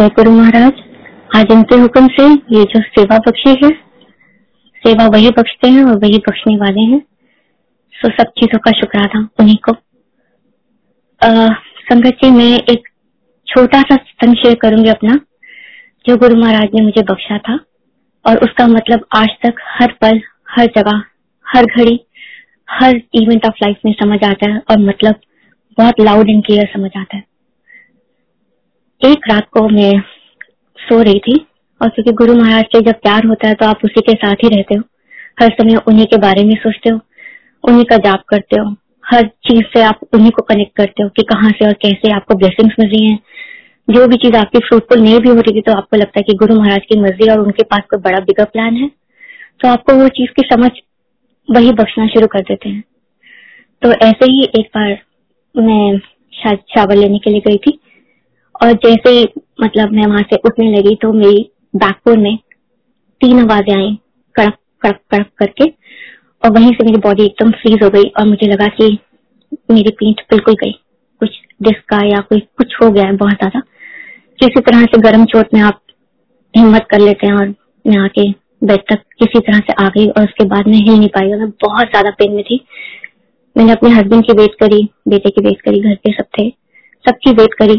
जय गुरु महाराज, आज इनके हुक्म से ये जो सेवा बख्शी है, सेवा वही बख्शते हैं और वही बख्शने वाले हैं। सो सब चीज़ों का शुक्राना उन्हीं को। संगत जी, मैं एक छोटा सा संग शेयर करूँगी अपना, जो गुरु महाराज ने मुझे बख्शा था। और उसका मतलब आज तक हर पल, हर जगह, हर घड़ी, हर इवेंट ऑफ़ लाइफ में समझ आता है और मतलब बहुत लाउड एंड क्लियर समझ आता है। एक रात को मैं सो रही थी और क्योंकि गुरु महाराज से जब प्यार होता है तो आप उसी के साथ ही रहते हो। हर समय उन्हीं के बारे में सोचते हो, उन्हीं का जाप करते हो, हर चीज़ से आप उन्हीं को कनेक्ट करते हो कि कहाँ से और कैसे आपको ब्लेसिंग्स मिल रही हैं। जो भी चीज़ आपकी फ्रूटफुल नहीं भी हो रही थी तो आपको लगता है कि गुरु महाराज की मर्ज़ी और उनके पास कोई बड़ा बिगर प्लान है। तो आपको वो चीज़ की समझ वही बख्शना शुरू कर देते हैं। तो ऐसे ही एक बार मैं शायद चावल लेने के लिए गई थी। और जैसे ही मतलब मैं वहाँ से उठने लगी तो मेरी बैकबोन में तीन आवाज़ें आई, कड़क कड़क कड़क करके। और वहीं से मेरी बॉडी एकदम फ्रीज हो गई और मुझे लगा कि मेरी पीठ बिल्कुल गई। कुछ डिस्क का या कोई कुछ हो गया है बहुत ज़्यादा। किसी तरह से गर्म चोट में आप हिम्मत कर लेते हैं और मैं आके बेड तक किसी तरह से आ गई और उसके बाद मैं हिल नहीं पाई मैं बहुत ज़्यादा पेन में थी। मैंने अपने हस्बैंड की वेट करी, बेटे की वेट करी, घर पे सब थे सबकी वेट करी।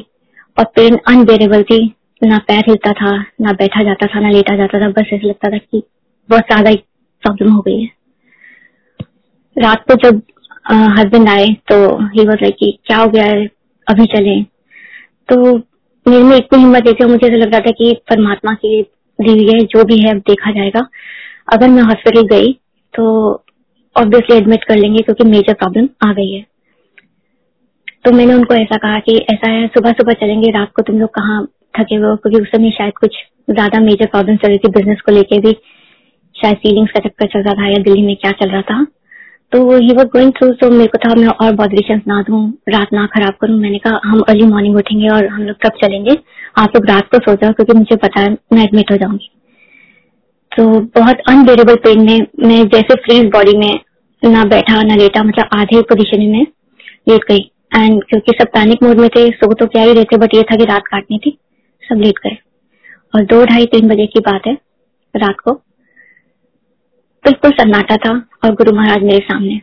और पेन अनबेरेबल थी। ना पैर हिलता था, ना बैठा जाता था, ना लेटा जाता था, बस ऐसा लगता था कि बहुत ज़्यादा प्रॉब्लम हो गई है। रात को जब हस्बैंड आए तो ही वॉज़ लाइक कि क्या हो गया है? अभी चले। तो मेरे में इतनी हिम्मत देखी मुझे ऐसा लग रहा था कि परमात्मा की दी है, जो भी है देखा जाएगा। अगर मैं हॉस्पिटल गई तो ऑब्वियसली एडमिट कर लेंगे, क्योंकि मेजर प्रॉब्लम आ गई है। तो मैंने उनको ऐसा कहा कि ऐसा है, सुबह सुबह चलेंगे, रात को तुम लोग कहाँ थके हुए क्योंकि उस समय शायद कुछ ज़्यादा मेजर प्रॉब्लम चल रही थी बिज़नेस को लेके भी। शायद फीलिंग्स का चक्कर चल रहा था या दिल्ली में क्या चल रहा था। तो ही वॉज़ गोइंग थ्रू तो मेरे को था, मैं और बॉडरेशन ना दूँ, रात ना खराब करूँ। मैंने कहा, हम अर्ली मॉर्निंग उठेंगे और हम लोग तब चलेंगे। आप लोग रात को सो जाओ, क्योंकि मुझे पता है, मैं एडमिट हो जाऊँगी। तो बहुत अनबेरेबल पेन में, मैं जैसे फ्रीज बॉडी में ना बैठा, ना लेटा मतलब आधे पोजिशन में लेट गई। एंड क्योंकि सब पैनिक मोड में थे, सो तो क्या ही रहते बट ये था कि रात काटनी थी, सब लेट गए। और दो ढाई तीन बजे की बात है, रात को। बिल्कुल सन्नाटा था, और गुरु महाराज मेरे सामने।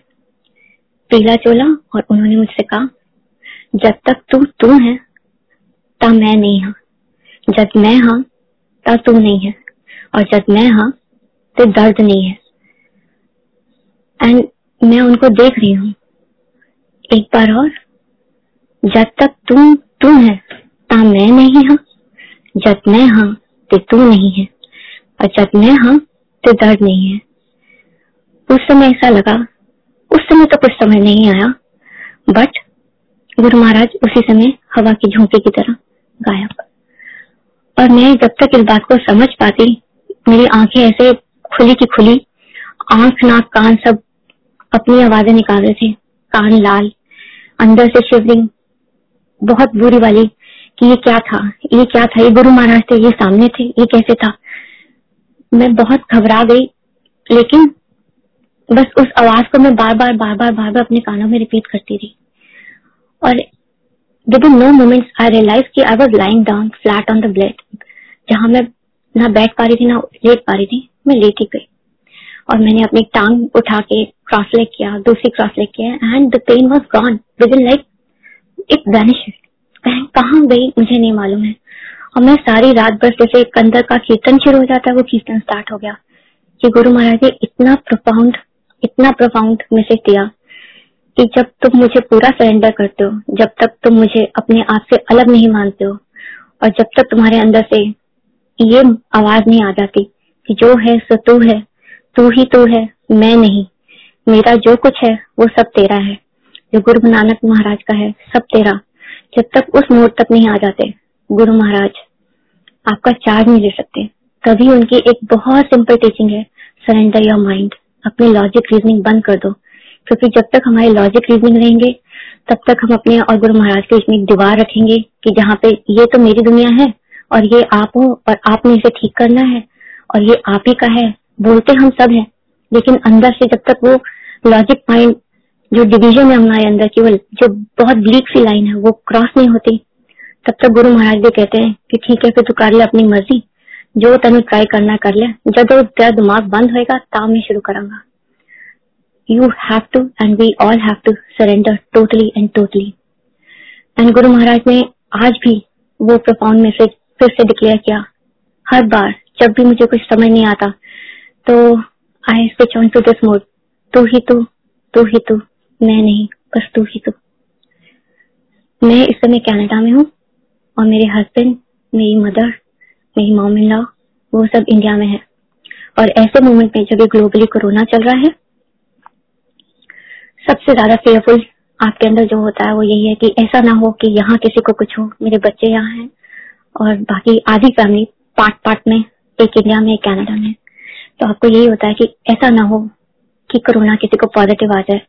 पीला चोला, और उन्होंने मुझसे कहा, जब तक तू तू है, तब मैं नहीं हाँ। जब मैं हाँ तब तू नहीं है। और जब मैं हाँ तो दर्द नहीं है। एंड मैं उनको देख रही हूँ। एक बार और जब तक तुम तू है, ता मैं नहीं हाँ। जब मैं हाँ तो तू नहीं है। और जब मैं हाँ तो दर्द नहीं है। उस समय ऐसा लगा, उस समय तो कुछ समझ नहीं आया बट गुरु महाराज उसी समय हवा की झोंके की तरह गायब। और मैं जब तक इस बात को समझ पाती, मेरी आँखें ऐसे खुली की खुली, आँख, नाक, कान सब अपनी आवाज़ें निकाल रहे थे, कान लाल, अंदर से शिवलिंग बहुत बुरी वाली कि ये क्या था? ये क्या था? ये गुरु महाराज थे, ये सामने थे, ये कैसे था? मैं बहुत घबरा गई, लेकिन बस उस आवाज़ को मैं बार बार बार बार बार बार अपने कानों में रिपीट करती रही। और within no moments I realise कि I was lying down flat on the blade जहाँ मैं ना बैठ पा रही थी, ना लेट पा रही थी, मैं लेट ही गई। और मैंने अपनी टांग उठा के क्रॉस लेग किया, दूसरी क्रॉस लेग किया and the pain was gone within like it vanish कहाँ गई, मुझे नहीं मालूम है। और मैं सारी रात भर जैसे अंदर का कीर्तन शुरू हो जाता है, वो कीर्तन स्टार्ट हो गया। कि गुरु महाराज ने इतना प्रोफाउंड इतना प्रोफाउंड मैसेज दिया कि जब तुम मुझे पूरा सरेंडर करते हो, जब तक तुम मुझे अपने आप से अलग नहीं मानते हो, और जब तक तुम्हारे अंदर से ये आवाज़ नहीं आ जाती कि जो है, सो तू है, तू ही तू है, मैं नहीं, मेरा जो कुछ है, वो सब तेरा है। जो गुरु नानक महाराज का है, सब तेरा। जब तक उस मोड तक नहीं आ जाते, गुरु महाराज, आपका चार्ज नहीं ले सकते। तभी उनकी एक बहुत सिंपल टीचिंग है सरेंडर योर माइंड अपनी लॉजिक रीजनिंग बंद कर दो। क्योंकि जब तक हमारे लॉजिक रीजनिंग रहेंगे, तब तक हम अपने और गुरु महाराज के बीच में एक दीवार रखेंगे कि जहाँ पे ये तो मेरी दुनिया है, और ये आप हो, और आपने इसे ठीक करना है, और ये आप ही का है। बोलते हम सब है, लेकिन अंदर से जब तक वो लॉजिक माइंड जो डिवीज़न है हमारे अंदर की वो जो बहुत ब्लीक सी लाइन है, वो क्रॉस नहीं होती। तब तक गुरु महाराज भी कहते हैं कि ठीक है, फिर तू कर ले अपनी मर्ज़ी। जो तेन ट्राई करना कर ले। जब तेरा दिमाग बंद होएगा ता मैं शुरू करांगा। You have to and we all have to surrender totally and totally and Guru Maharaj ने आज भी वो प्रोफाउंड मैसेज फिर से डिक्लेयर किया। हर बार, जब भी मुझे कुछ समझ नहीं आता तो I switch on to this mode तू ही तू तू ही तू। मैं नहीं, बस तू ही तू। मैं इस समय कनाडा में हूँ और मेरे हस्बैंड मेरी मदर मेरी मॉम लॉ वो सब इंडिया में है। और ऐसे मोमेंट में जब ये ग्लोबली कोरोना चल रहा है, सबसे ज़्यादा फेयरफुल आपके अंदर जो होता है वो यही है कि ऐसा ना हो कि यहाँ किसी को कुछ हो, मेरे बच्चे यहाँ हैं और बाकी आधी फैमिली पार्ट पार्ट में, एक इंडिया में, एक कनाडा में। तो आपको यही होता है कि ऐसा ना हो कि कोरोना किसी को पॉजिटिव आ जाए।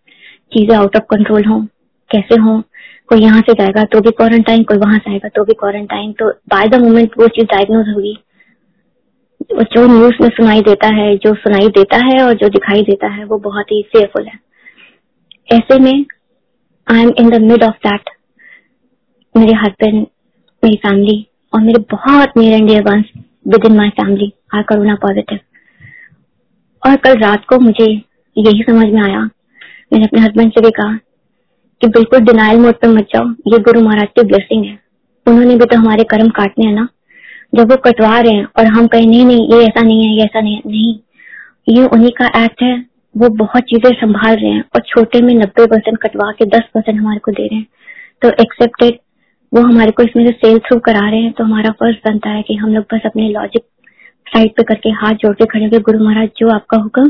चीज़ें आउट ऑफ़ कंट्रोल हो, कैसे हो, कोई यहाँ से जाएगा तो भी क्वारंटाइन कोई वहाँ से आएगा तो भी क्वारंटाइन तो बाय द मोमेंट वो चीज़ डायग्नोज होगी। जो न्यूज़ में सुनाई देता है, जो सुनाई देता है और जो दिखाई देता है, वो बहुत ही फेयरफुल है। ऐसे में I am in the mid of that मेरे हस्बैंड मेरी फैमिली और मेरे बहुत near and dear ones within my family are corona positive और कल रात को मुझे यही समझ में आया मैंने अपने हस्बैंड से भी कहा कि बिल्कुल डिनाइल मोड पे मत जाओ। ये गुरु महाराज की ब्लेसिंग है। उन्होंने भी तो हमारे कर्म काटने हैं ना। जब वो कटवा रहे हैं और हम कहें, नहीं नहीं, ये ऐसा नहीं है, ये ऐसा नहीं है। नहीं। ये उन्हीं का एक्ट है। वो बहुत चीज़ें संभाल रहे हैं और छोटे में नब्बे परसेंट कटवा के दस परसेंट हमारे को दे रहे हैं। तो एक्सेप्टेड वो हमारे को इसमें से सेल थ्रू करा रहे हैं। तो हमारा फ़र्ज़ बनता है कि हम लोग बस अपने लॉजिक साइड पे करके हाथ जोड़ के खड़े हुए गुरु महाराज, जो आपका हुक्म,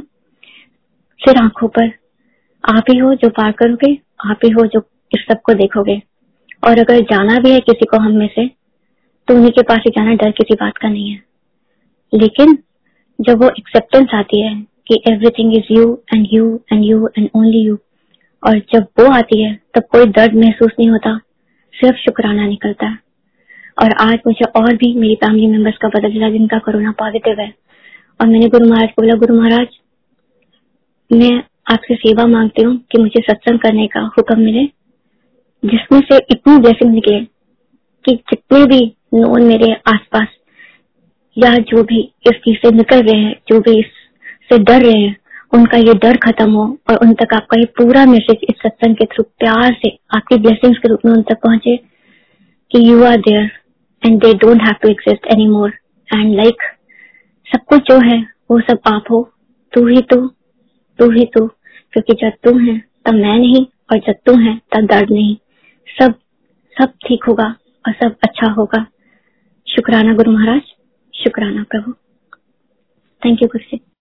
फिर आँखों पर आप ही हो जो पार करोगे, आप ही हो जो इस सबको देखोगे। और अगर जाना भी है किसी को हम में से तो उन्हीं के पास ही जाना डर किसी बात का नहीं है। लेकिन जब वो एक्सेप्टेंस आती है कि everything is you and you and you and only you और जब वो आती है, तब कोई दर्द महसूस नहीं होता, सिर्फ़ शुक्राना निकलता है। और आज मुझे और भी मेरी फैमिली मेंबर्स का पता चला जिनका कोरोना पॉजिटिव है। और मैंने गुरु महाराज को बोला, गुरु महाराज, मैं आपसे सेवा मांगती हूँ कि मुझे सत्संग करने का हुक्म मिले, जिसमें से इतनी ब्लेसिंग निकले कि जितने भी नोन मेरे आसपास या जो भी इस चीज़ से निकल रहे हैं, जो भी इससे डर रहे हैं, उनका ये डर खत्म हो और उन तक आपका ये पूरा मैसेज इस सत्संग के थ्रू प्यार से, आपकी ब्लेसिंग्स के रूप में उन तक पहुँचे कि you are there and they don't have to exist any more and like सब कुछ जो है, वो सब आप हो, तू ही तू तू ही तू। क्योंकि जब तुम है, तब मैं नहीं, और जब तुम है, तब दर्द नहीं। सब सब ठीक होगा और सब अच्छा होगा। शुक्राना गुरु महाराज, शुक्राना प्रभु। Thank you Guru